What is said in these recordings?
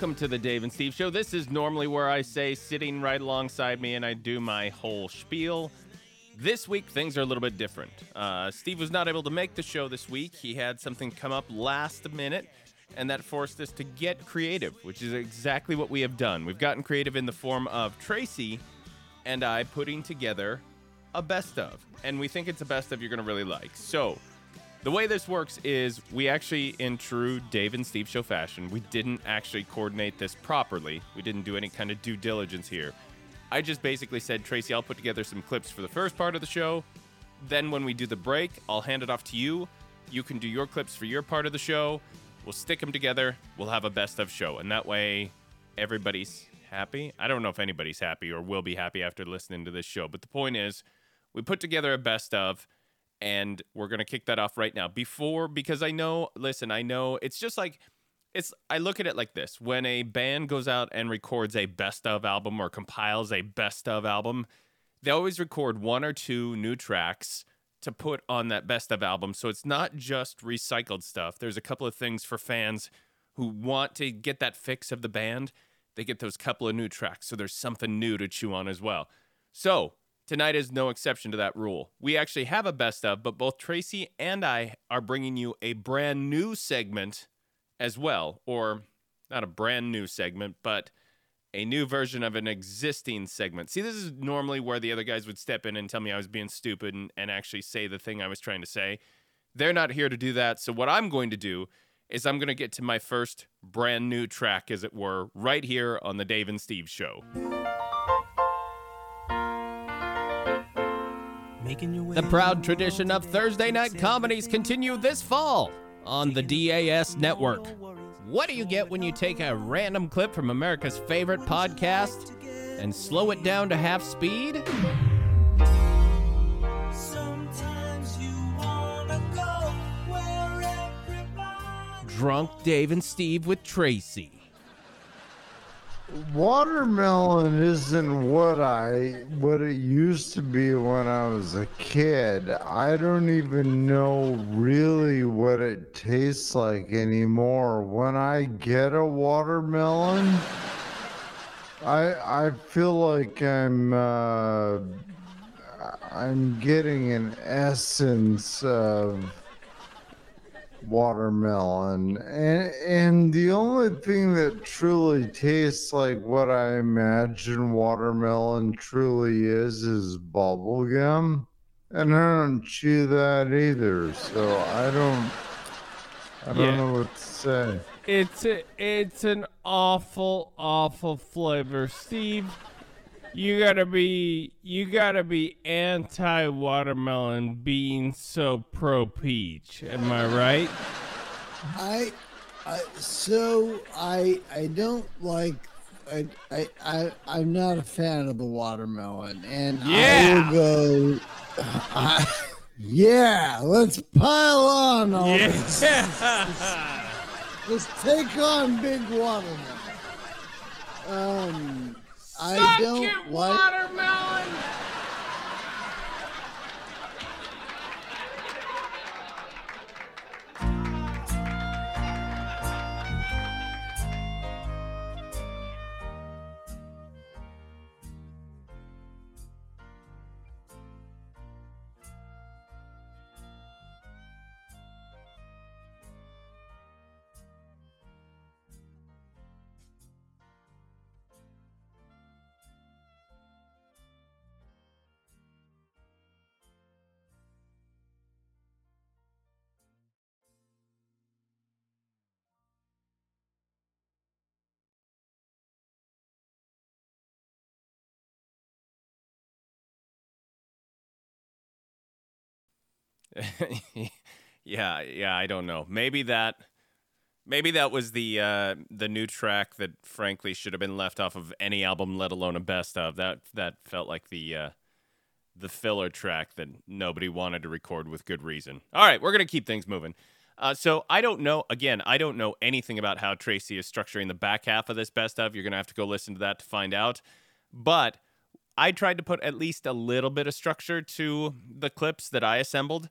Welcome to the Dave and Steve Show. This is normally where I say sitting right alongside me and I do my whole spiel. This week, things are a little bit different. Uh, Steve was not able to make the show this week. He had something come up last minute, and that forced us to get creative, which is exactly what we have done. We've gotten creative in the form of Tracy and I putting together a best of, and we think it's a best of you're going to really like. So, the way this works is we actually, in true Dave and Steve show fashion, we didn't actually coordinate this properly. We didn't do any kind of due diligence here. I just basically said, Tracy, I'll put together some clips for the first part of the show. Then, when we do the break, I'll hand it off to you. You can do your clips for your part of the show. We'll stick them together. We'll have a best of show. And that way, everybody's happy. I don't know if anybody's happy or will be happy after listening to this show. But the point is, we put together a best of and we're going to kick that off right now. Before because i know listen i know it's just like it's i look at it like this. When a band goes out and records a best of album or compiles a best of album they always record one or two new tracks to put on that best of album. So it's not just recycled stuff. There's a couple of things for fans who want to get that fix of the band. They get those couple of new tracks so there's something new to chew on as well. So Tonight is no exception to that rule. We actually have a best of, but both Tracy and I are bringing you a brand new segment as well, or not a brand new segment, but a new version of an existing segment. See, this is normally where the other guys would step in and tell me I was being stupid and, and actually say the thing I was trying to say. They're not here to do that. So, what I'm going to do is I'm going to get to my first brand new track, as it were, right here on the Dave and Steve show. The proud tradition of Thursday night comedies continue this fall on the DAS network. What do you get when you take a random clip from America's favorite podcast and slow it down to half speed? Drunk Dave and Steve with Tracy. Watermelon isn't what I what it used to be when I was a kid. I don't even know really what it tastes like anymore. When I get a watermelon, I I feel like I'm uh, I'm getting an essence of watermelon and and the only thing that truly tastes like what i imagine watermelon truly is is bubblegum. and i don't chew that either so i don't i don't Yeah. know what to say It's a, it's an awful, awful flavor, Steve. You gotta be you gotta be anti watermelon, being so pro peach. Am I right? I, I so I I don't like I I, I I'm not a fan of the watermelon, and Yeah. I will go. I, yeah, let's pile on all this. Yeah. Let's take on big watermelon. Um, I Suck don't it, like. watermelon. yeah, yeah, I don't know. Maybe that maybe that was the uh the new track that frankly should have been left off of any album let alone a best of. That that felt like the uh the filler track that nobody wanted to record with good reason. All right, we're to keep things moving. Uh, so I don't know. Again, I don't know anything about how Tracy is structuring the back half of this best of. You're to have to go listen to that to find out. But I tried to put at least a little bit of structure to the clips that I assembled.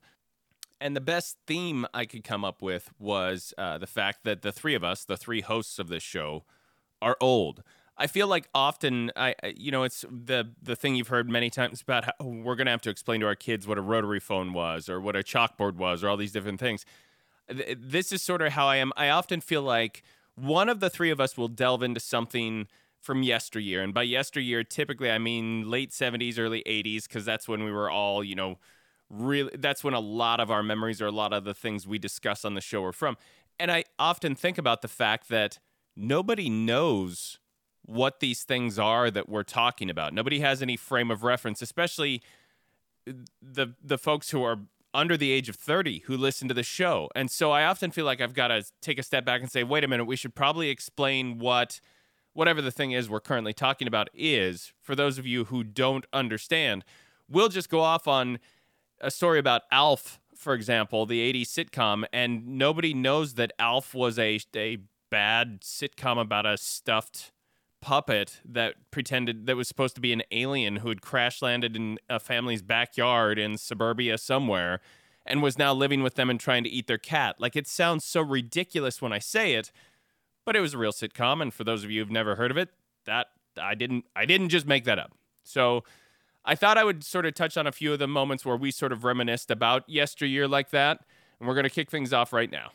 And the best theme I could come up with was uh, the fact that the three of us, the three hosts of this show, are old. I feel like often I you know it's the the thing you've heard many times about how we're going to have to explain to our kids what a rotary phone was or what a chalkboard was or all these different things. This is sort of how I am. I often feel like one of the three of us will delve into something from yesteryear. And by yesteryear, typically I mean late 70s, early 80s, because that's when we were all, you know, really, that's when a lot of our memories or a lot of the things we discuss on the show are from. And I often think about the fact that nobody knows what these things are that we're talking about. Nobody has any frame of reference, especially the the folks who are under the age of 30 who listen to the show. And so I often feel like I've got to take a step back and say, wait a minute, we should probably explain what whatever the thing is we're currently talking about is for those of you who don't understand. We'll just go off on a story about Alf, for example, the 80s sitcom, and nobody knows that Alf was a a bad sitcom about a stuffed puppet that pretended that was supposed to be an alien who had crash landed in a family's backyard in suburbia somewhere and was now living with them and trying to eat their cat. Like it sounds so ridiculous when I say it, but it was a real sitcom and for those of you who've never heard of it, that I didn't I didn't just make that up. So I thought I would sort of touch on a few of the moments where we sort of reminisced about yesteryear like that, and we're going to kick things off right now.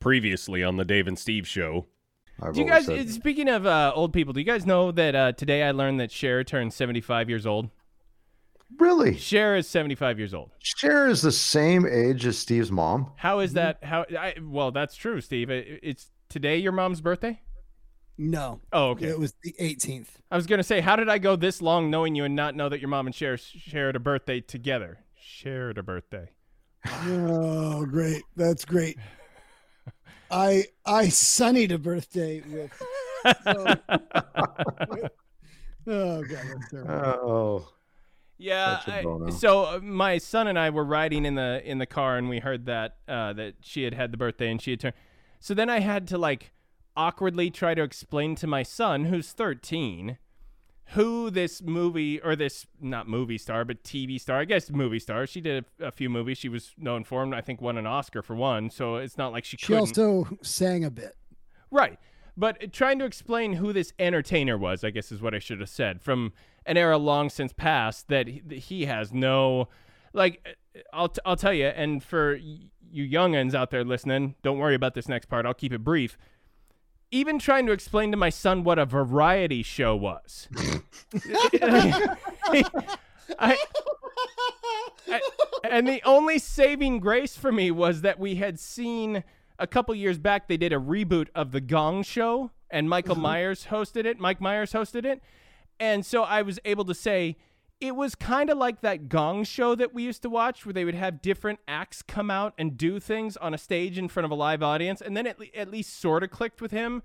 Previously on the Dave and Steve show. I've Do you guys, said- speaking of uh, old people, do you guys know that uh, today I learned that Cher turned 75 years old? really? Cher is 75 years old. Cher is the same age as Steve's mom. How is that? How? I, well, that's true, Steve. It, it's today your mom's birthday. No, Oh, okay. it was the 18th. I was gonna say, how did I go this long knowing you and not know that your mom and Cher shared a birthday together? Shared a birthday. Oh, great! That's great. I I sunnied a birthday with. Oh, oh god, that's terrible. Oh, Yeah. Such a I- bono. so uh, my son and I were riding in the in the car, and we heard that uh, that she had had the birthday, and she had turned. So then I had to like awkwardly try to explain to my son, who's 13, who this movie or this not movie star, but TV star, I guess movie star. She did a, a few movies. She was known for them. I think won an Oscar for one. So it's not like she, She couldn't. also sang a bit. Right. But uh, trying to explain who this entertainer was, I guess is what I should have said, from an era long since past that he, that he has no like uh, I'll t- I'll tell you and for you youngins out there listening, don't worry about this next part. I'll keep it brief. Even trying to explain to my son what a variety show was. I, I- and the only saving grace for me was that we had seen a couple years back they did a reboot of the Gong Show and Michael mm-hmm. Myers hosted it. Mike Myers hosted it. And so I was able to say it was kind of like that Gong Show that we used to watch where they would have different acts come out and do things on a stage in front of a live audience and then it le- at least sort of clicked with him.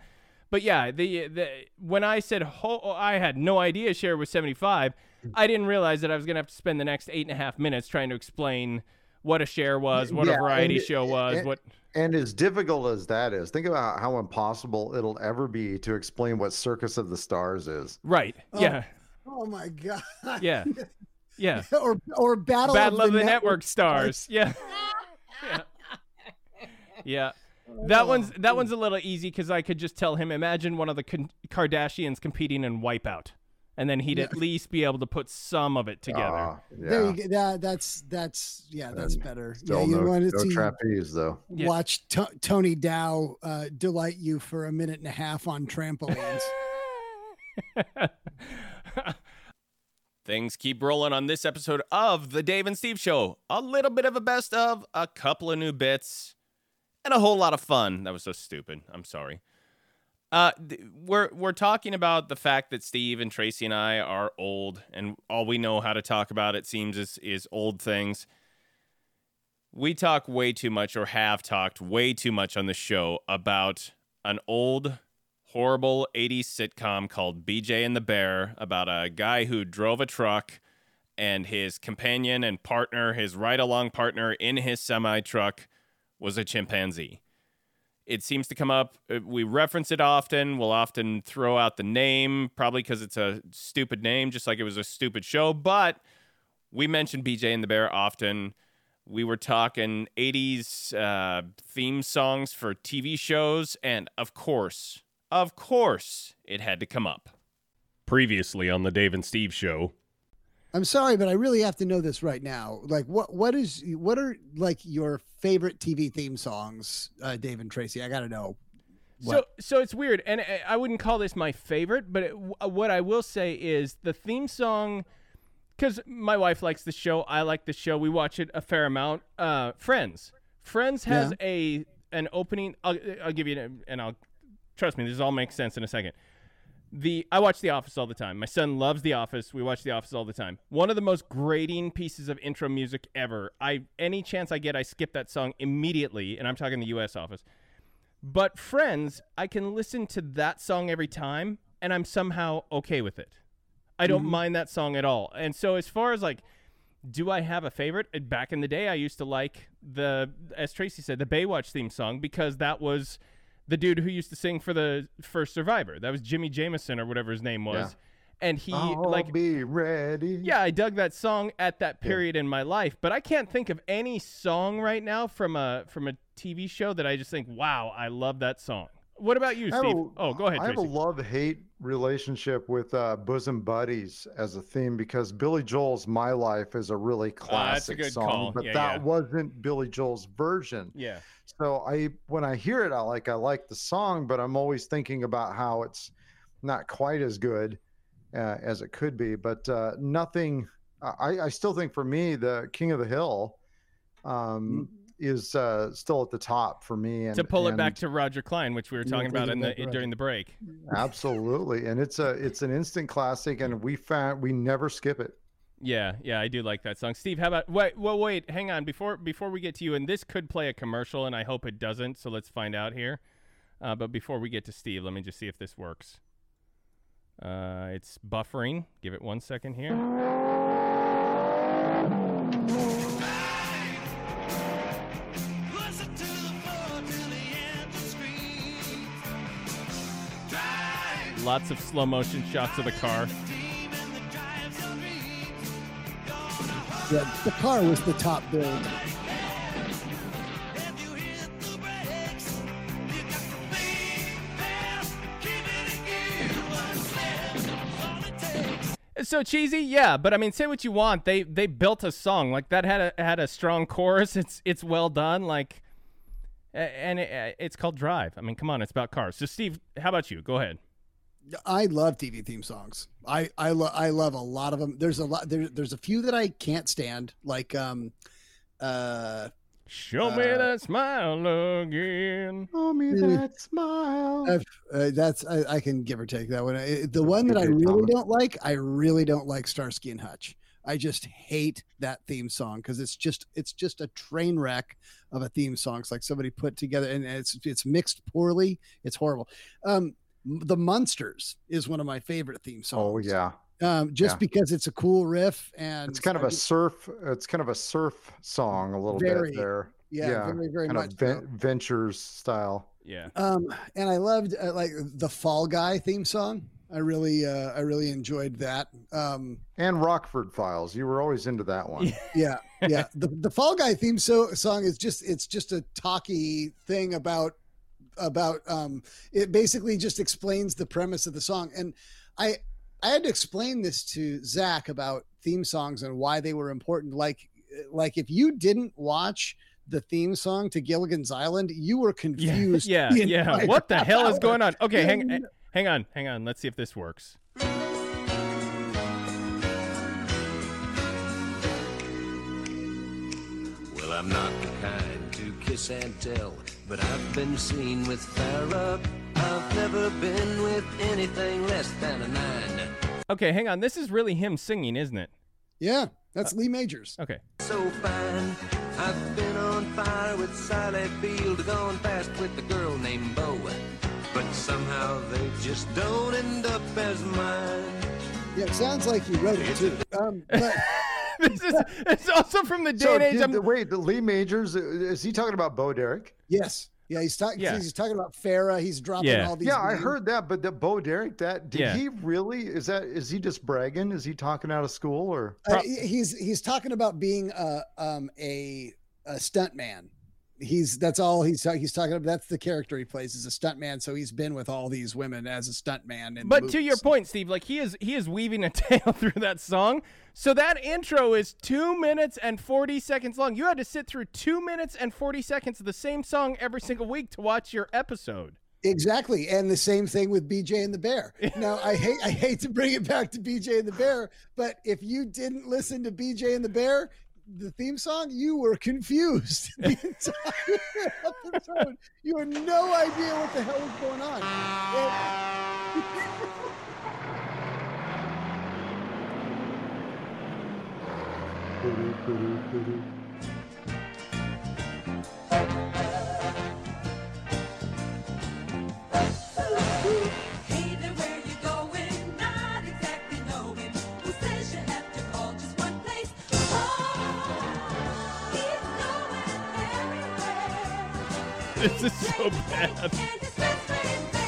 But yeah, the the when I said ho- oh, I had no idea Cher was 75, mm. I didn't realize that I was gonna have to spend the next eight and a half minutes trying to explain what a Cher was, what Yeah, a variety and- show was, and- what. and as difficult as that is, think about how impossible it'll ever be to explain what Circus of the Stars is. Right? Oh, yeah, Oh my god. yeah, yeah. or or battle, Battle of the, Network, Stars. Yeah. yeah. Yeah. That one's that one's a little easy because I could just tell him. Imagine one of the Con- Kardashians competing in Wipeout, and then he'd at least be able to put some of it together. There yeah. you go. That, that's that's yeah, that's And better. Yeah, you no, want to no see trapeze though. Yeah. watch to- Tony Dow uh, delight you for a minute and a half on trampolines. Things keep rolling on this episode of The Dave and Steve Show. A little bit of a best of, a couple of new bits, and a whole lot of fun. That was so stupid. I'm sorry. Uh, th- we're we're talking about the fact that Steve and Tracy and I are old, and all we know how to talk about it seems is is old things. We talk way too much, or have talked way too much on the show about an old horrible 80s sitcom called BJ and the Bear about a guy who drove a truck and his companion and partner, his ride along partner in his semi truck, was a chimpanzee. It seems to come up. uh, We reference it often. We'll often throw out the name, probably because it's a stupid name, just like it was a stupid show. But we mention BJ and the Bear often. We were talking 80s uh, theme songs for TV shows. And of course, of course it had to come up. Previously on the Dave and Steve show. I'm sorry, but I really have to know this right now. Like, what what is what are like your favorite TV theme songs, uh, Dave and Tracy? I got to know. So, What? so it's weird, and I- I wouldn't call this my favorite, but it, what I will say is the theme song, because my wife likes the show, I like the show, we watch it a fair amount. Uh, Friends, Friends has a an opening. I'll, I'll give you, an, and I'll trust me, this all makes sense in a second. The I watch The Office all the time. My son loves The Office. We watch The Office all the time. One of the most grating pieces of intro music ever. I any chance I get, I skip that song immediately, and I'm talking the U.S. Office. But Friends, I can listen to that song every time and I'm somehow okay with it. I don't mm-hmm. mind that song at all. And so as far as like do I have a favorite? Back in the day I used to like the as Tracy said, the Baywatch theme song because that was the dude who used to sing for the first Survivor. That was Jimi Jamison or whatever his name was. Yeah. And he I'll like be ready. yeah, I dug that song at that period in my life, but I can't think of any song right now from a from a TV show that I just think, wow, I love that song. What about you, I have Steve? a- oh, go ahead, I have a love hate relationship with uh, Bosom Buddies as a theme because Billy Joel's "My Life" is a really Ah, that's a classic song, call. but Yeah, that yeah. wasn't Billy Joel's version. yeah, So I, when I hear it, I like I like the song, but I'm always thinking about how it's not quite as good uh, as it could be. But uh, nothing. I, I still think for me, the King of the Hill um, is uh, still at the top for me. And to pull it back to Roger Clyne, which we were talking about in the during the break. Absolutely, and it's a it's an instant classic, and we found we never skip it. Yeah, yeah, I do like that song. Steve, how about wait, well, wait, hang on before before we get to you, and this could play a commercial, and I hope it doesn't. So let's find out here. Uh, but before we get to Steve, let me just see if this works. Uh, it's buffering. Give it one second here. Lots of slow motion shots of the car. Yeah, the car was the top build. So cheesy, yeah. But I mean, say what you want. They they built a song like that had a had a strong chorus. It's it's well done. Like, and it, it's called Drive. I mean, come on, it's about cars. So Steve, how about you? Go ahead. I love TV theme songs. I I love I love a lot of them. There's a lot there, there's a few that I can't stand like um uh Show me Uh, that smile again. Show me that smile. I've, uh, that's I, I can give or take that one. The one that I really Thomas. don't like, I really don't like Starsky and Hutch. I just hate that theme song because it's just it's just a train wreck of a theme song. It's like somebody put together and it's it's mixed poorly. It's horrible. Um, the Munsters is one of my favorite theme songs. Oh yeah, um, just yeah. because it's a cool riff and it's kind of I a just- surf. It's kind of a surf song a little Very, bit there. yeah, very very kind much. of so. ven- ventures style. Yeah. Um, and I loved uh, like the Fall Guy theme song. I really, uh, I really enjoyed that. Um, And Rockford Files. You were always into that one. yeah, yeah. The the Fall Guy theme so song is just it's just a talky thing about about um it basically just explains the premise of the song. And I I had to explain this to Zach about theme songs and why they were important. Like like if you didn't watch the theme song to Gilligan's Island, you were confused. yeah, the yeah. What the hell is going on? Okay, hang, hang on, hang on. Let's see if this works. Well, I'm not the kind to kiss and tell, but I've been seen with Farrah. I've never been with anything less than a nine. Okay, hang on. This is really him singing, isn't it? Yeah, that's Lee Majors. Okay. So fine. I've been on fire with Sally Field, gone fast with the girl named Bo. But somehow they just don't end up as mine. Yeah, it sounds like he wrote it too. Um, but this is it's also from the day So and age. did I'm- wait, the Lee Majors uh, is he talking about Bo Derek? yes, yeah, he's talking. Yeah. He's talking about Farrah. He's dropping Yeah. all these. Yeah, I heard that, but the Bo Derek, that did Yeah. he really? Is that is he just bragging? Is he talking out of school or? Uh, he's he's talking about being a um a a stunt man. He's that's all he's he's talking about. That's the character he plays as a stuntman. So he's been with all these women as a stuntman. in But to your point, Steve, like he is he is weaving a tale through that song. So that intro is two minutes and forty seconds long. You had to sit through two minutes and forty seconds of the same song every single week to watch your episode. Exactly, and the same thing with BJ and the Bear. Now, I hate I hate to bring it back to BJ and the Bear, but if you didn't listen to BJ and the Bear, the theme song, you were confused the entire episode. You had no idea what the hell was going on. Hey This is so bad. And his best friend there.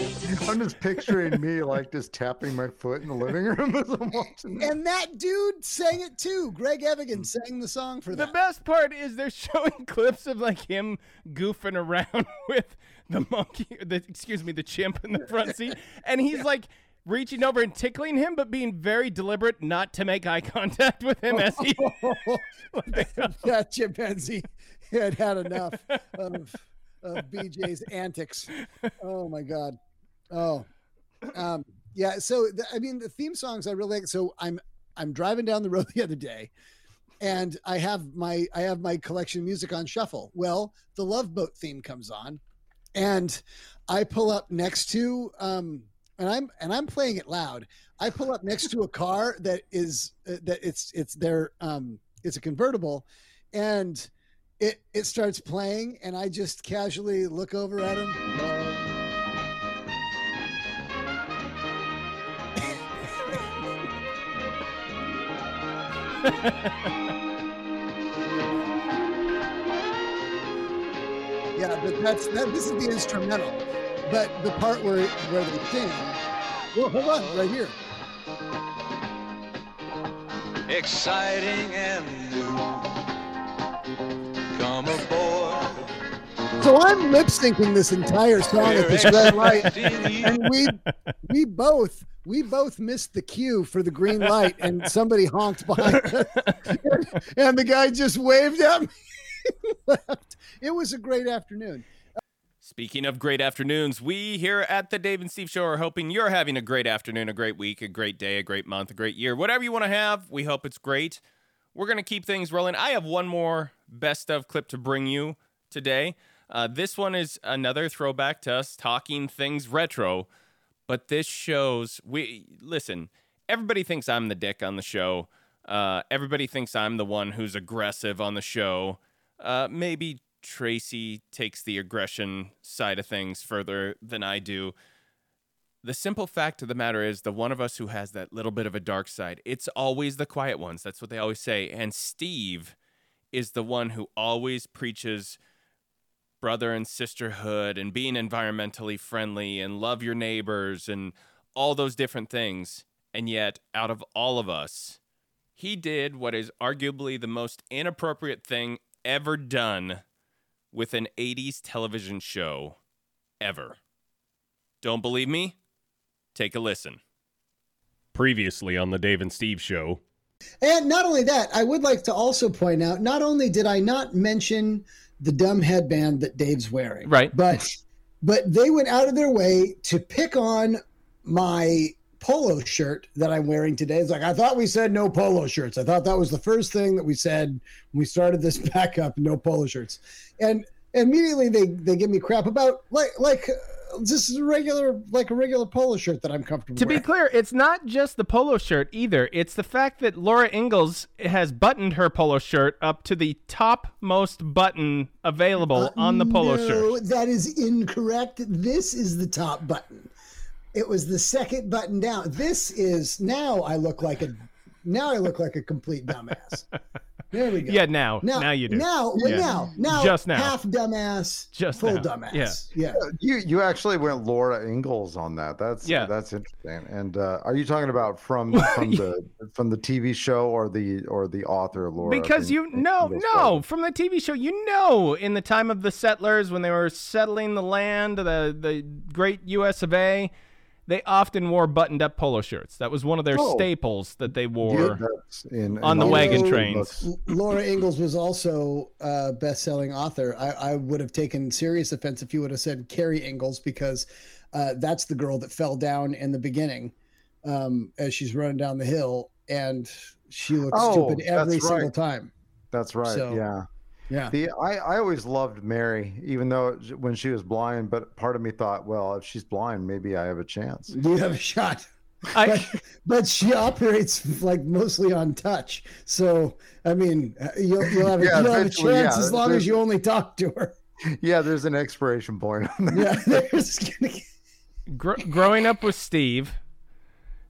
He just I'm just picturing me like just tapping my foot in the living room as I'm watching. this. And that dude sang it too. Greg Evigan sang the song for that. The best part is they're showing clips of like him goofing around with the monkey, the excuse me, the chimp in the front seat, and he's like reaching over and tickling him, but being very deliberate not to make eye contact with him as he. that chimpanzee had had enough of, of BJ's antics. Oh my god. Oh, um, yeah. So the, I mean, the theme songs I really like. So I'm I'm driving down the road the other day, and I have my I have my collection music on shuffle. Well, the Love Boat theme comes on, and I pull up next to um, and I'm and I'm playing it loud. I pull up next to a car that is uh, that it's it's their um it's a convertible, and it it starts playing, and I just casually look over at him. Yeah, but that's that. This is the instrumental, but the part where where they sing. Well, hold on, right here. Exciting and new. So I'm lip syncing this entire song at this red light, and we we both we both missed the cue for the green light, and somebody honked behind us, and the guy just waved at me. and left. It was a great afternoon. Speaking of great afternoons, we here at the Dave and Steve Show are hoping you're having a great afternoon, a great week, a great day, a great month, a great year, whatever you want to have. We hope it's great. We're going to keep things rolling. I have one more best of clip to bring you today. Uh, this one is another throwback to us talking things retro, but this shows we listen. Everybody thinks I'm the dick on the show. Uh, everybody thinks I'm the one who's aggressive on the show. Uh, maybe Tracy takes the aggression side of things further than I do. The simple fact of the matter is, the one of us who has that little bit of a dark side, it's always the quiet ones. That's what they always say. And Steve is the one who always preaches brother and sisterhood and being environmentally friendly and love your neighbors and all those different things. And yet, out of all of us, he did what is arguably the most inappropriate thing ever done with an 80s television show ever. Don't believe me? Take a listen. Previously on the Dave and Steve show. And not only that, I would like to also point out not only did I not mention the dumb headband that Dave's wearing, Right. but but they went out of their way to pick on my polo shirt that I'm wearing today. It's like I thought we said no polo shirts. I thought that was the first thing that we said when we started this backup, no polo shirts. And immediately they they give me crap about like like this is a regular like a regular polo shirt that I'm comfortable To be clear, it's not just the polo shirt either. It's the fact that Laura Ingalls has buttoned her polo shirt up to the topmost button available uh, on the polo no, shirt. That is incorrect. This is the top button. It was the second button down. This is now I look like a now I look like a complete dumbass. There we go. Yeah, now, now, now you do. Now, well, Yeah. now, now, Just now. half dumbass, Just full now. dumbass. Yeah. yeah. You you actually went Laura Ingalls on that. That's Yeah. that's interesting. And uh, are you talking about from from the from the TV show or the or the author Laura? Because In- you in- no no Garden? from the TV show you know in the time of the settlers when they were settling the land the the great U.S. of A. They often wore buttoned-up polo shirts. That was one of their Oh. staples that they wore. that's in, on in the wagon those trains. Laura Ingalls was also a best-selling author. I, I would have taken serious offense if you would have said Carrie Ingalls because uh, that's the girl that fell down in the beginning um, as she's running down the hill, and she looks Oh, stupid every that's single right. time. That's right. So- yeah. Yeah. The I, I always loved Mary, even though when she was blind. But part of me thought, well, if she's blind, maybe I have a chance. You have a shot. I, but, but she operates like mostly on touch. So I mean, uh, you'll, you'll have a, Yeah, you'll have a chance yeah, as long there's- as you only talk to her. Yeah, there's an expiration point on that. Yeah, there's gonna gr- growing up with Steve,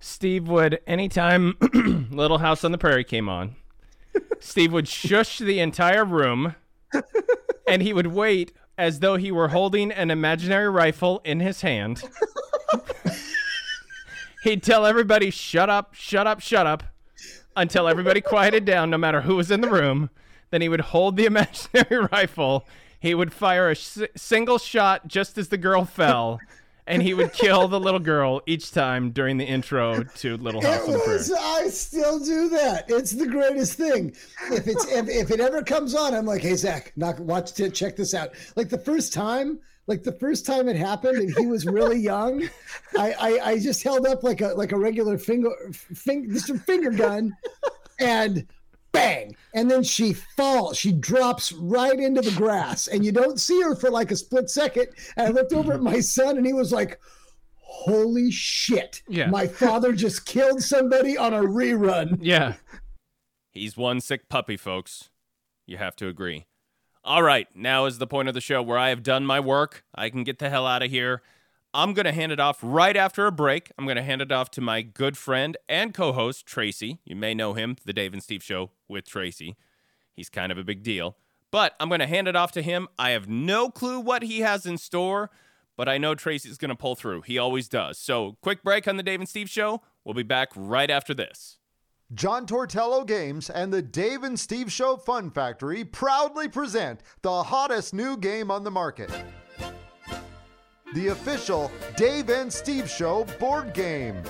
Steve would anytime Little House on the Prairie came on, Steve would shush the entire room, and he would wait as though he were holding an imaginary rifle in his hand. He'd tell everybody, "Shut up, shut up, shut up," until everybody quieted down, no matter who was in the room. Then he would hold the imaginary rifle. He would fire a s- single shot just as the girl fell, and he would kill the little girl each time during the intro to Little House It on the Prairie. I still do that. It's the greatest thing. If it's if, if it ever comes on, I'm like, hey Zach, knock, watch it, check this out. Like the first time, like the first time it happened, and he was really young. I I, I just held up like a like a regular finger finger just a finger gun, and bang, and then she falls. She drops right into the grass, and you don't see her for like a split second. And I looked over at my son, and he was like holy shit Yeah. my father just killed somebody on a rerun Yeah. He's one sick puppy, folks. You have to agree. All right, now is the point of the show where I have done my work. I can get the hell out of here. I'm going to hand it off right after a break. I'm going to hand it off to my good friend and co host, Tracy. You may know him, The Dave and Steve Show with Tracy. He's kind of a big deal. But I'm going to hand it off to him. I have no clue what he has in store, but I know Tracy's going to pull through. He always does. So, quick break on The Dave and Steve Show. We'll be back right after this. John Tortello Games and the Dave and Steve Show Fun Factory proudly present the hottest new game on the market. The official Dave and Steve Show board game.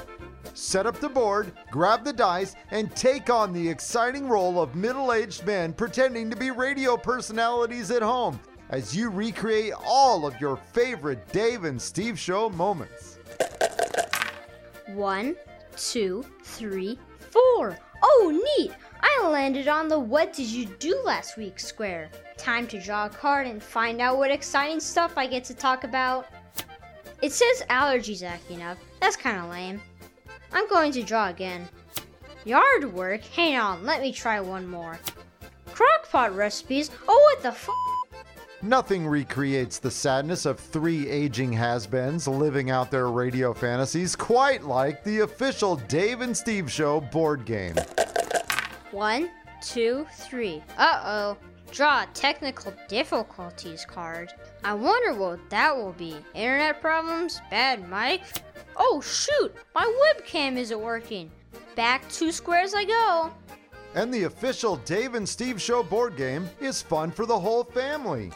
Set up the board, grab the dice, and take on the exciting role of middle aged men pretending to be radio personalities at home as you recreate all of your favorite Dave and Steve Show moments. One, two, three, four. Oh, neat! I landed on the What Did You Do Last Week square. Time to draw a card and find out what exciting stuff I get to talk about. It says allergies acting up. That's kind of lame. I'm going to draw again. Yard work? Hang on, let me try one more. Crockpot recipes? Oh, what the f? Nothing recreates the sadness of three aging has beens living out their radio fantasies quite like the official Dave and Steve Show board game. One, two, three. Uh oh. Draw a technical difficulties card. I wonder what that will be. Internet problems? Bad mic? Oh shoot! My webcam isn't working. Back two squares I go. And the official Dave and Steve Show board game is fun for the whole family.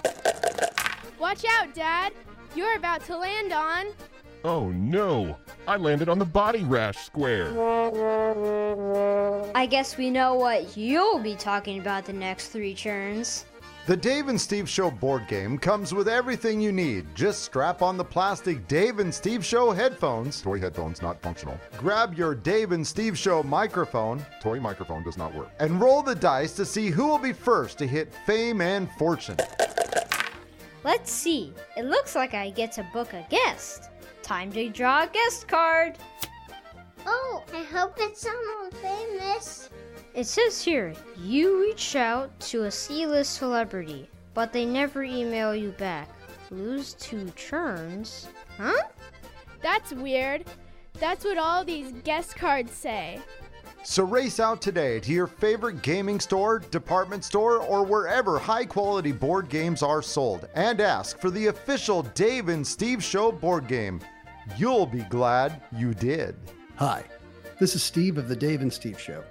Watch out, Dad! You're about to land on. Oh no! I landed on the body rash square. I guess we know what you'll be talking about the next three turns. The Dave and Steve Show board game comes with everything you need. Just strap on the plastic Dave and Steve Show headphones. Toy headphones not functional. Grab your Dave and Steve Show microphone Toy microphone does not work. and roll the dice to see who will be first to hit fame and fortune. Let's see. It looks like I get to book a guest. Time to draw a guest card. Oh, I hope it's someone famous. It says here, you reach out to a C-list celebrity, but they never email you back. Lose two turns? Huh? That's weird. That's what all these guest cards say. So race out today to your favorite gaming store, department store, or wherever high quality board games are sold and ask for the official Dave and Steve Show board game. You'll be glad you did. Hi, this is Steve of the Dave and Steve Show.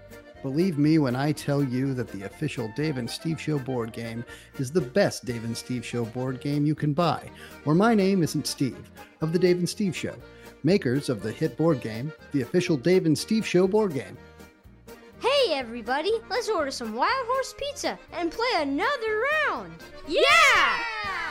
Believe me when I tell you that the official Dave and Steve Show board game is the best Dave and Steve Show board game you can buy, or my name isn't Steve of the Dave and Steve Show, makers of the hit board game, the official Dave and Steve Show board game. Hey everybody, let's order some Wild Horse Pizza and play another round. Yeah!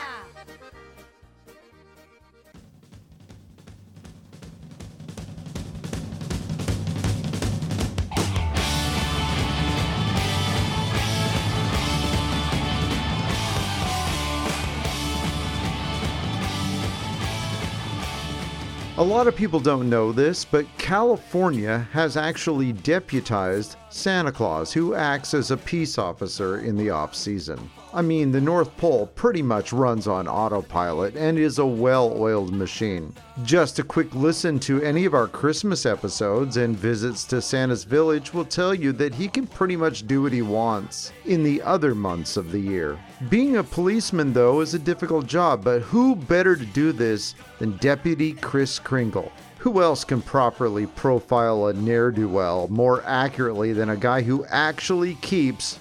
A lot of people don't know this, but California has actually deputized Santa Claus, who acts as a peace officer in the off season. I mean, the North Pole pretty much runs on autopilot and is a well oiled machine. Just a quick listen to any of our Christmas episodes and visits to Santa's village will tell you that he can pretty much do what he wants in the other months of the year. Being a policeman, though, is a difficult job, but who better to do this than Deputy Kris Kringle? Who else can properly profile a ne'er do well more accurately than a guy who actually keeps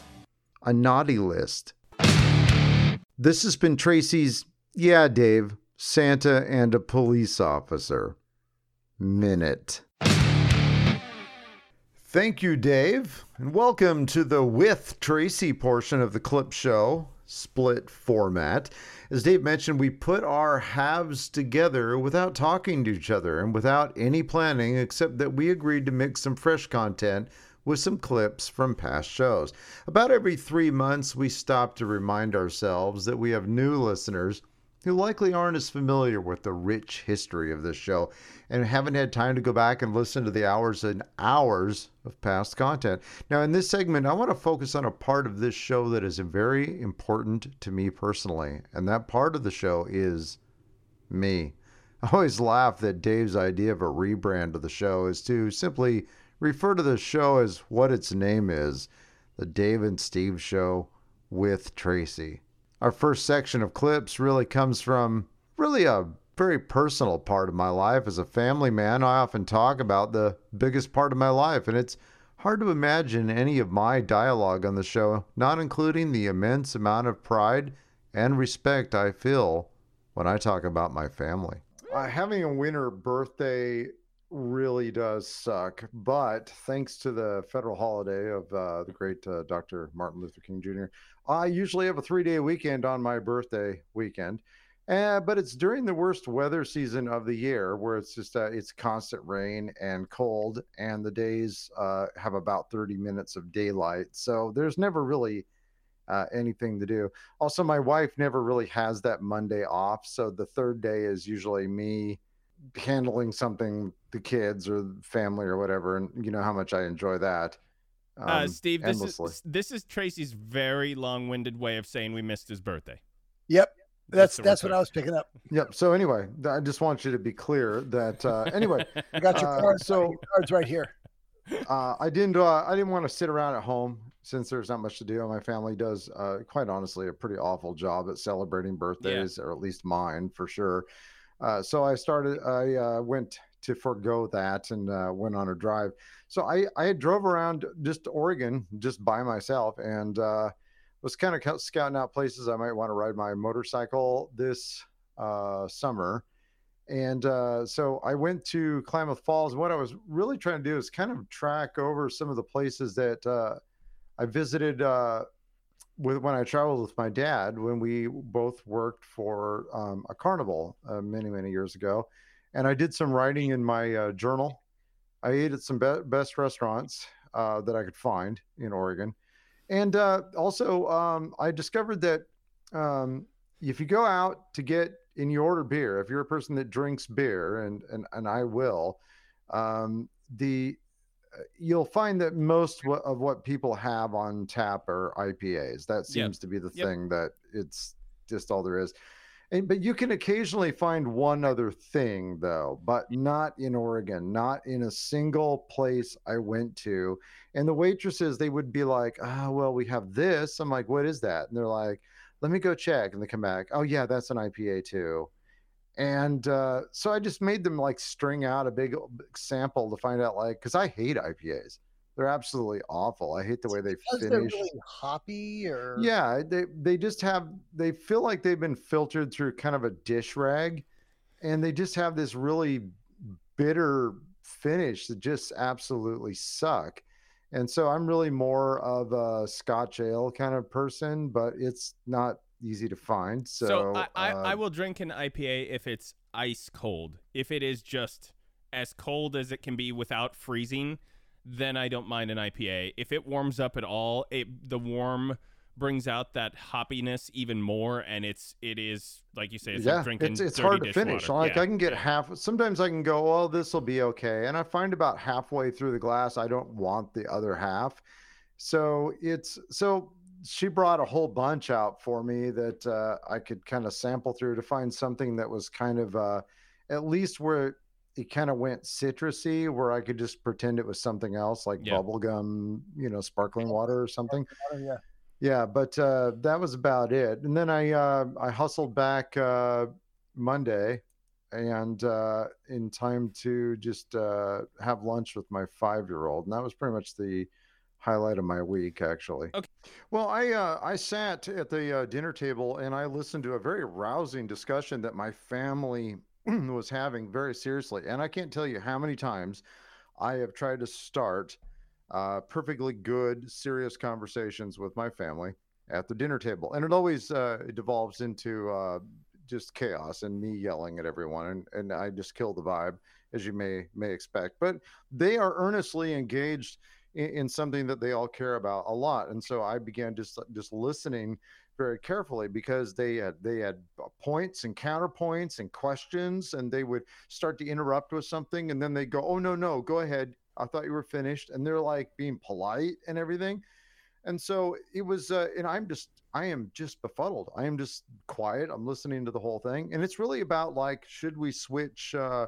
a naughty list? This has been Tracy's, yeah, Dave, Santa and a police officer. Minute. Thank you, Dave, and welcome to the With Tracy portion of the clip show, split format. As Dave mentioned, we put our halves together without talking to each other and without any planning, except that we agreed to mix some fresh content with some clips from past shows. About every three months, we stop to remind ourselves that we have new listeners who likely aren't as familiar with the rich history of this show and haven't had time to go back and listen to the hours and hours of past content. Now, in this segment, I want to focus on a part of this show that is very important to me personally, and that part of the show is me. I always laugh that Dave's idea of a rebrand of the show is to simply refer to the show as what its name is the Dave and Steve Show with Tracy. Our first section of clips really comes from really a very personal part of my life. As a family man, I often talk about the biggest part of my life, and it's hard to imagine any of my dialogue on the show not including the immense amount of pride and respect I feel when I talk about my family. Uh, having a winter birthday really does suck, but thanks to the federal holiday of uh, the great uh, Dr. Martin Luther King Jr., I usually have a three day weekend on my birthday weekend. Uh, but it's during the worst weather season of the year where it's just uh, it's constant rain and cold and the days uh, have about 30 minutes of daylight so there's never really uh, anything to do also my wife never really has that monday off so the third day is usually me handling something the kids or family or whatever and you know how much i enjoy that uh, um, Steve, this endlessly. is this is Tracy's very long-winded way of saying we missed his birthday. Yep. That's so that's what I was picking up. Yep. So anyway, I just want you to be clear that uh, anyway. I got your uh, cards. so your cards right here. uh, I didn't. Uh, I didn't want to sit around at home since there's not much to do. My family does, uh, quite honestly, a pretty awful job at celebrating birthdays, or at least mine for sure. Uh, so I started. I uh, went to forego that and uh, went on a drive. So I I drove around just Oregon just by myself and uh, was kind of scouting out places I might want to ride my motorcycle this uh, summer. And so I went to Klamath Falls. What I was really trying to do is kind of track over some of the places that I visited with when I traveled with my dad when we both worked for um, a carnival uh, many many years ago. And I did some writing in my uh, journal. I ate at some be- best restaurants uh, that I could find in Oregon. And uh, also, um, I discovered that um, if you go out to get and you order beer, if you're a person that drinks beer, and and and I will, um, the you'll find that most of what people have on tap are IPAs. That Yep. seems to be the Yep. thing that it's just all there is. And, but you can occasionally find one other thing though, but not in Oregon, not in a single place I went to. And the waitresses, they would be like, "Oh, well, we have this." I'm like, "What is that?" And they're like, "Let me go check." And they come back, "Oh yeah, that's an IPA too." And uh, so I just made them like string out a big sample to find out, like, because I hate IPAs. They're absolutely awful. I hate the way they Because finish. they're really hoppy, or Yeah, they they just have they feel like they've been filtered through kind of a dish rag, and they just have this really bitter finish that just absolutely suck. And so I'm really more of a Scotch ale kind of person, but it's not easy to find. So, So, I, I, uh, I will drink an IPA if it's ice cold. If it is just as cold as it can be without freezing, then I don't mind an IPA. If it warms up at all, it the warm brings out that hoppiness even more, and it's it is like you say, it's yeah, like drinking it's it's hard to finish. dishwater. Like Yeah. I can get half. Sometimes I can go, "Oh, this will be okay," and I find about halfway through the glass, I don't want the other half. So it's so she brought a whole bunch out for me that uh, I could kind of sample through to find something that was kind of uh, at least where it kind of went citrusy, where I could just pretend it was something else, like Yeah. bubblegum, you know, sparkling water or something. Yeah. Yeah, but uh, that was about it. And then I uh, I hustled back uh, Monday, and uh, in time to just uh, have lunch with my five year old, and that was pretty much the highlight of my week, actually. Okay. Well, I uh, I sat at the uh, dinner table and I listened to a very rousing discussion that my family was having very seriously, and I can't tell you how many times I have tried to start uh, perfectly good, serious conversations with my family at the dinner table, and it always uh, devolves into uh, just chaos and me yelling at everyone, and, and I just kill the vibe, as you may may expect. But they are earnestly engaged in, in something that they all care about a lot, and so I began just just listening very carefully because they had they had points and counterpoints and questions, and they would start to interrupt with something, and then they go, "Oh no, no, go ahead." I thought you were finished. And they're like being polite and everything. And so it was, uh, and I'm just, I am just befuddled. I am just quiet. I'm listening to the whole thing. And it's really about like, should we switch, uh,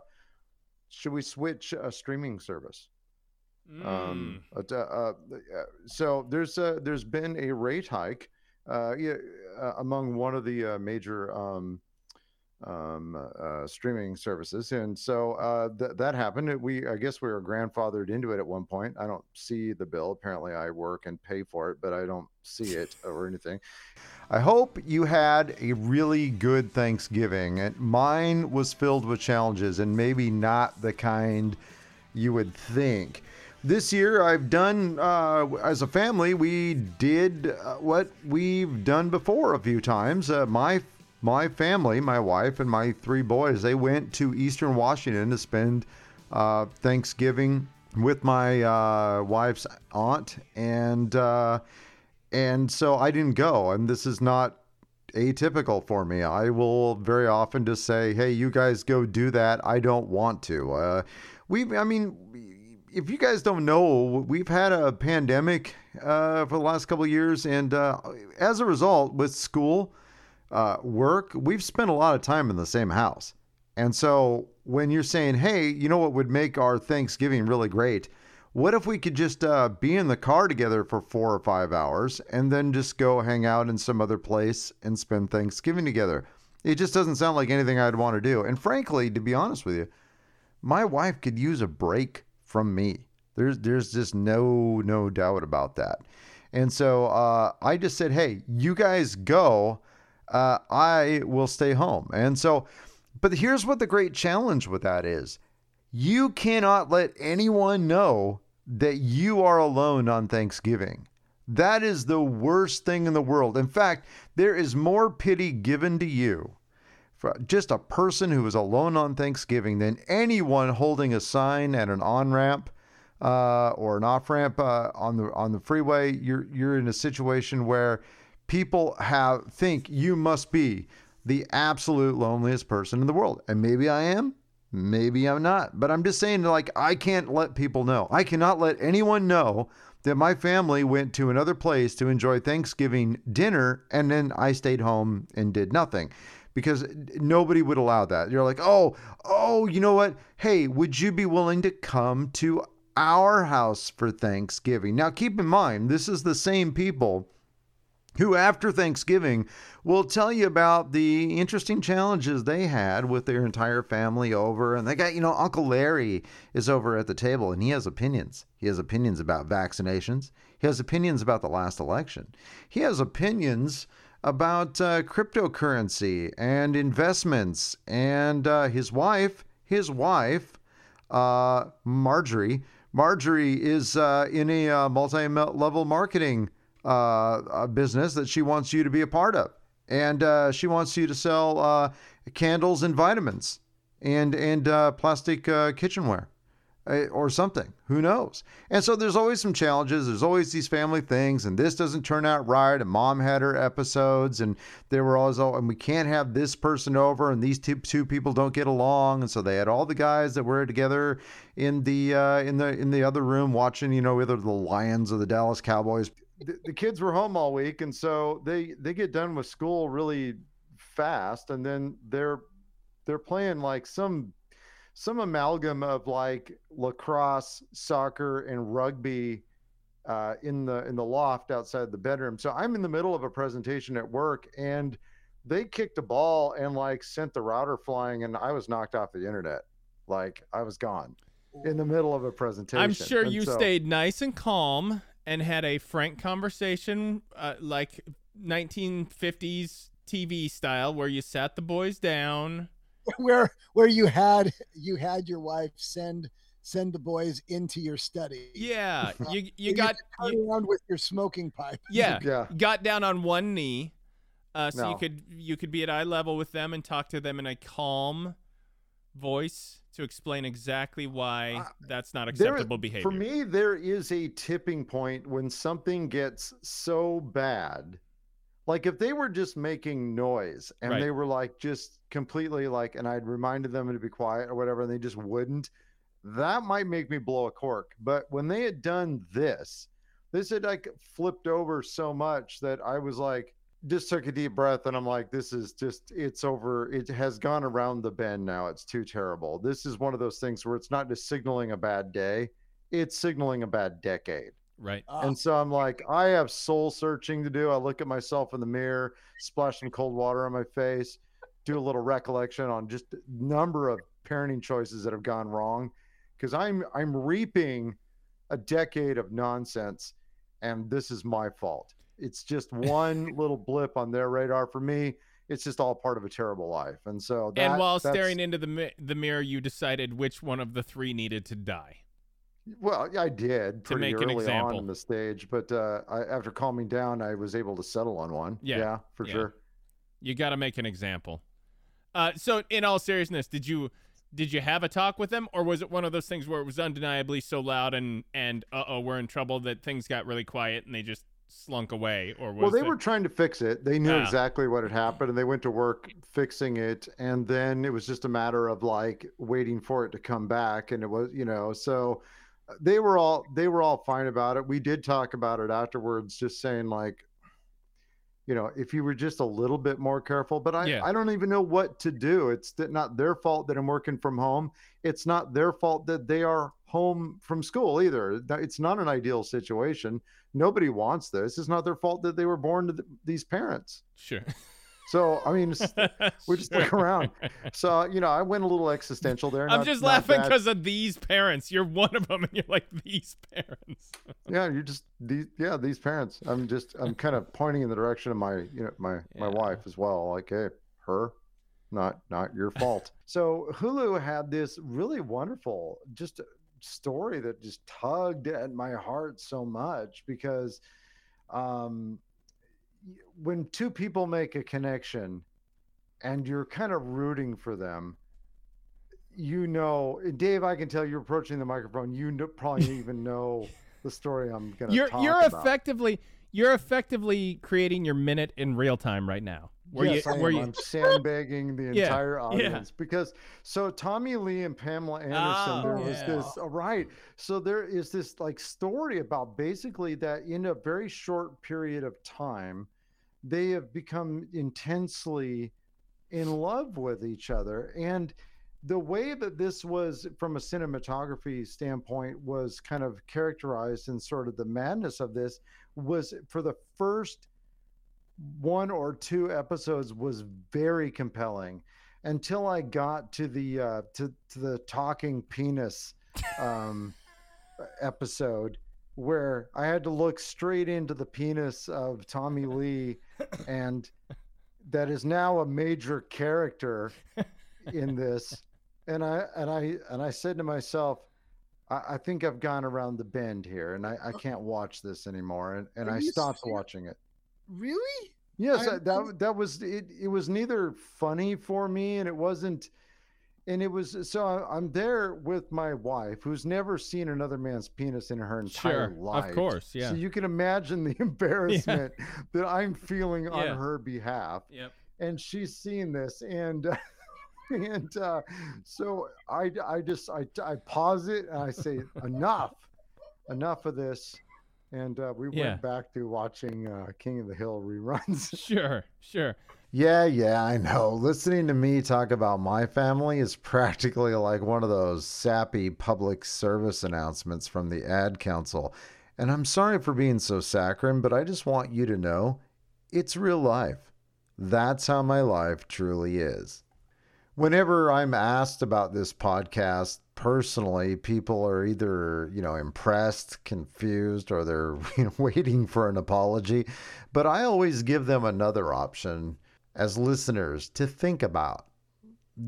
should we switch a streaming service? Um, Mm. uh, uh, uh, so there's uh, there's been a rate hike uh, yeah, uh, among one of the uh, major um, um, uh, streaming services, and so uh, th- that happened. We I guess we were grandfathered into it at one point. I don't see the bill. Apparently, I work and pay for it, but I don't see it or anything. I hope you had a really good Thanksgiving. And mine was filled with challenges and maybe not the kind you would think. This year, I've done, uh, as a family, we did uh, what we've done before a few times. Uh, my my family, my wife and my three boys, they went to Eastern Washington to spend uh, Thanksgiving with my uh, wife's aunt, and uh, and so I didn't go. And this is not atypical for me. I will very often just say, "Hey, you guys go do that. I don't want to." We, I mean, if you guys don't know, we've had a pandemic uh, for the last couple of years, and uh, as a result, with school, uh, work, we've spent a lot of time in the same house. And so when you're saying, "Hey, you know what would make our Thanksgiving really great?" What if we could just uh, be in the car together for four or five hours and then just go hang out in some other place and spend Thanksgiving together? It just doesn't sound like anything I'd want to do. And frankly, to be honest with you, my wife could use a break from me. There's there's just no no doubt about that. And so uh, I just said, hey, you guys go. Uh, I will stay home. And so, but here's what the great challenge with that is you cannot let anyone know that you are alone on Thanksgiving. That is the worst thing in the world. In fact, there is more pity given to you just a person who is alone on Thanksgiving than anyone holding a sign at an on ramp uh, or an off ramp uh, on the on the freeway. You're you're in a situation where people have think you must be the absolute loneliest person in the world, and maybe I am. Maybe I'm not, but I'm just saying, like, I can't let people know. I cannot let anyone know that my family went to another place to enjoy Thanksgiving dinner and then I stayed home and did nothing because nobody would allow that. You're like, oh, oh, you know what? Hey, would you be willing to come to our house for Thanksgiving? Now, keep in mind, this is the same people who, after Thanksgiving, will tell you about the interesting challenges they had with their entire family over. And they got, you know, Uncle Larry is over at the table and he has opinions. He has opinions about vaccinations, he has opinions about the last election, he has opinions about uh, cryptocurrency and investments. And uh, his wife, his wife, uh, Marjorie, Marjorie is uh, in a uh, multi level marketing uh, business that she wants you to be a part of, and she wants you to sell candles and vitamins and and plastic kitchenware or something. Who knows? And so there's always some challenges. There's always these family things, and this doesn't turn out right. And mom had her episodes, and there were always, and we can't have this person over, and these two two people don't get along, and so they had all the guys that were together in the uh, in the in the other room watching, you know, either the Lions or the Dallas Cowboys. The, the kids were home all week, and so they they get done with school really fast, and then they're they're playing like some some amalgam of like lacrosse, soccer, and rugby uh, in the in the loft outside the bedroom. So I'm in the middle of a presentation at work, and they kicked a ball and like sent the router flying, and I was knocked off the internet. Like I was gone in the middle of a presentation. I'm sure And you so- stayed nice and calm and had a frank conversation, uh, like 1950s TV style, where you sat the boys down. where where you had you had your wife send send the boys into your study. Yeah, you you got turn around with your smoking pipe. yeah, Yeah. got down on one knee, uh, so you could you could be at eye level with them and talk to them in a calm voice to explain exactly why that's not There- acceptable behavior. For me, there is a tipping point when something gets so bad. Like if they were just making noise and Right. they were like just completely like, and I'd reminded them to be quiet or whatever, and they just wouldn't, that might make me blow a cork. But when they had done this, this had like flipped over so much that I was like, just took a deep breath and I'm like, this is just, it's over. It has gone around the bend now. It's too terrible. This is one of those things where it's not just signaling a bad day, it's signaling a bad decade. Right. Ah. And so I'm like, I have soul searching to do. I look at myself in the mirror, splash some cold water on my face, do a little recollection on just a number of parenting choices that have gone wrong. Cause I'm I'm reaping a decade of nonsense and this is my fault. It's just one little blip on their radar for me. It's just all part of a terrible life. And so that, and while that's- staring into the mi- the mirror, you decided which one of the three needed to die. Well, I did To pretty make an early on example. in the stage, but uh, I, after calming down, I was able to settle on one. Yeah, for yeah. sure. You got to make an example. Uh, so, in all seriousness, did you did you have a talk with them, or was it one of those things where it was undeniably so loud and and uh oh, we're in trouble that things got really quiet and they just slunk away? Or was Well, they it- were trying to fix it. They knew Ah. exactly what had happened, and they went to work fixing it. And then it was just a matter of like waiting for it to come back. And it was, you know, so they were all they were all fine about it. We did talk about it afterwards, just saying like, you know, if you were just a little bit more careful. But I Yeah. I don't even know what to do. It's not their fault that I'm working from home. It's not their fault that they are home from school either. It's not an ideal situation. Nobody wants this. It's not their fault that they were born to th- these parents. sure. So I mean, we just look around. So you know, I went a little existential there. I'm not- just laughing because of these parents. You're one of them, and you're like these parents. yeah, you're just these yeah these parents. I'm just I'm kind of pointing in the direction of my you know my my wife as well. Like hey, her, not not your fault. so Hulu had this really wonderful just story that just tugged at my heart so much because um when two people make a connection and you're kind of rooting for them you know dave i can tell you're approaching the microphone you know, probably even know the story i'm gonna You're talk you're about. effectively you're effectively creating your minute in real time right now. Where yes, you, I where am. you, I'm sandbagging the Yeah, entire yeah. audience because so Tommy Lee and Pamela Anderson, Oh, there was yeah. this all right. So there is this like story about basically that in a very short period of time, they have become intensely in love with each other. And the way that this was, from a cinematography standpoint, was kind of characterized in sort of the madness of this was for the first one or two episodes was very compelling until I got to the uh, to, to the talking penis um, episode where I had to look straight into the penis of Tommy Lee, and that is now a major character in this. And I and I and I said to myself, I, I think I've gone around the bend here, and I, I oh. can't watch this anymore. And, and Are I stopped serious? watching it. Really? Yes, I- I- that that was it. It was neither funny for me, and it wasn't, and it was. So I'm there with my wife, who's never seen another man's penis in her entire Sure, of course, yeah. So you can imagine the embarrassment that I'm feeling Yeah. on her behalf, Yep. and she's seen this, and and uh, so I I just I I pause it and I say enough, enough of this. And uh, we Yeah. went back to watching uh, King of the Hill reruns. Sure, sure. Yeah, yeah, I know. Listening to me talk about my family is practically like one of those sappy public service announcements from the ad council. And I'm sorry for being so saccharine, but I just want you to know it's real life. That's how my life truly is. Whenever I'm asked about this podcast personally, people are either, you know, impressed, confused, or they're you know, waiting for an apology. But I always give them another option as listeners to think about.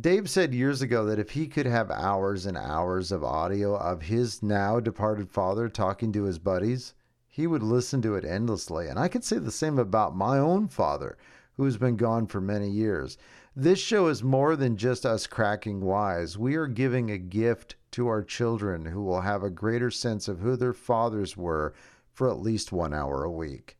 Dave said years ago that if he could have hours and hours of audio of his now departed father talking to his buddies, he would listen to it endlessly. And I could say the same about my own father, who has been gone for many years. This show is more than just us cracking wise. We are giving a gift to our children who will have a greater sense of who their fathers were for at least one hour a week.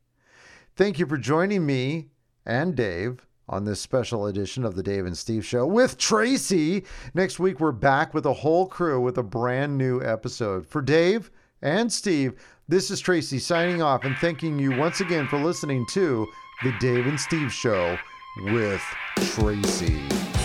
Thank you for joining me and Dave on this special edition of the Dave and Steve Show with Tracy. Next week, we're back with a whole crew with a brand new episode. For Dave and Steve, this is Tracy signing off and thanking you once again for listening to the Dave and Steve Show with Tracy.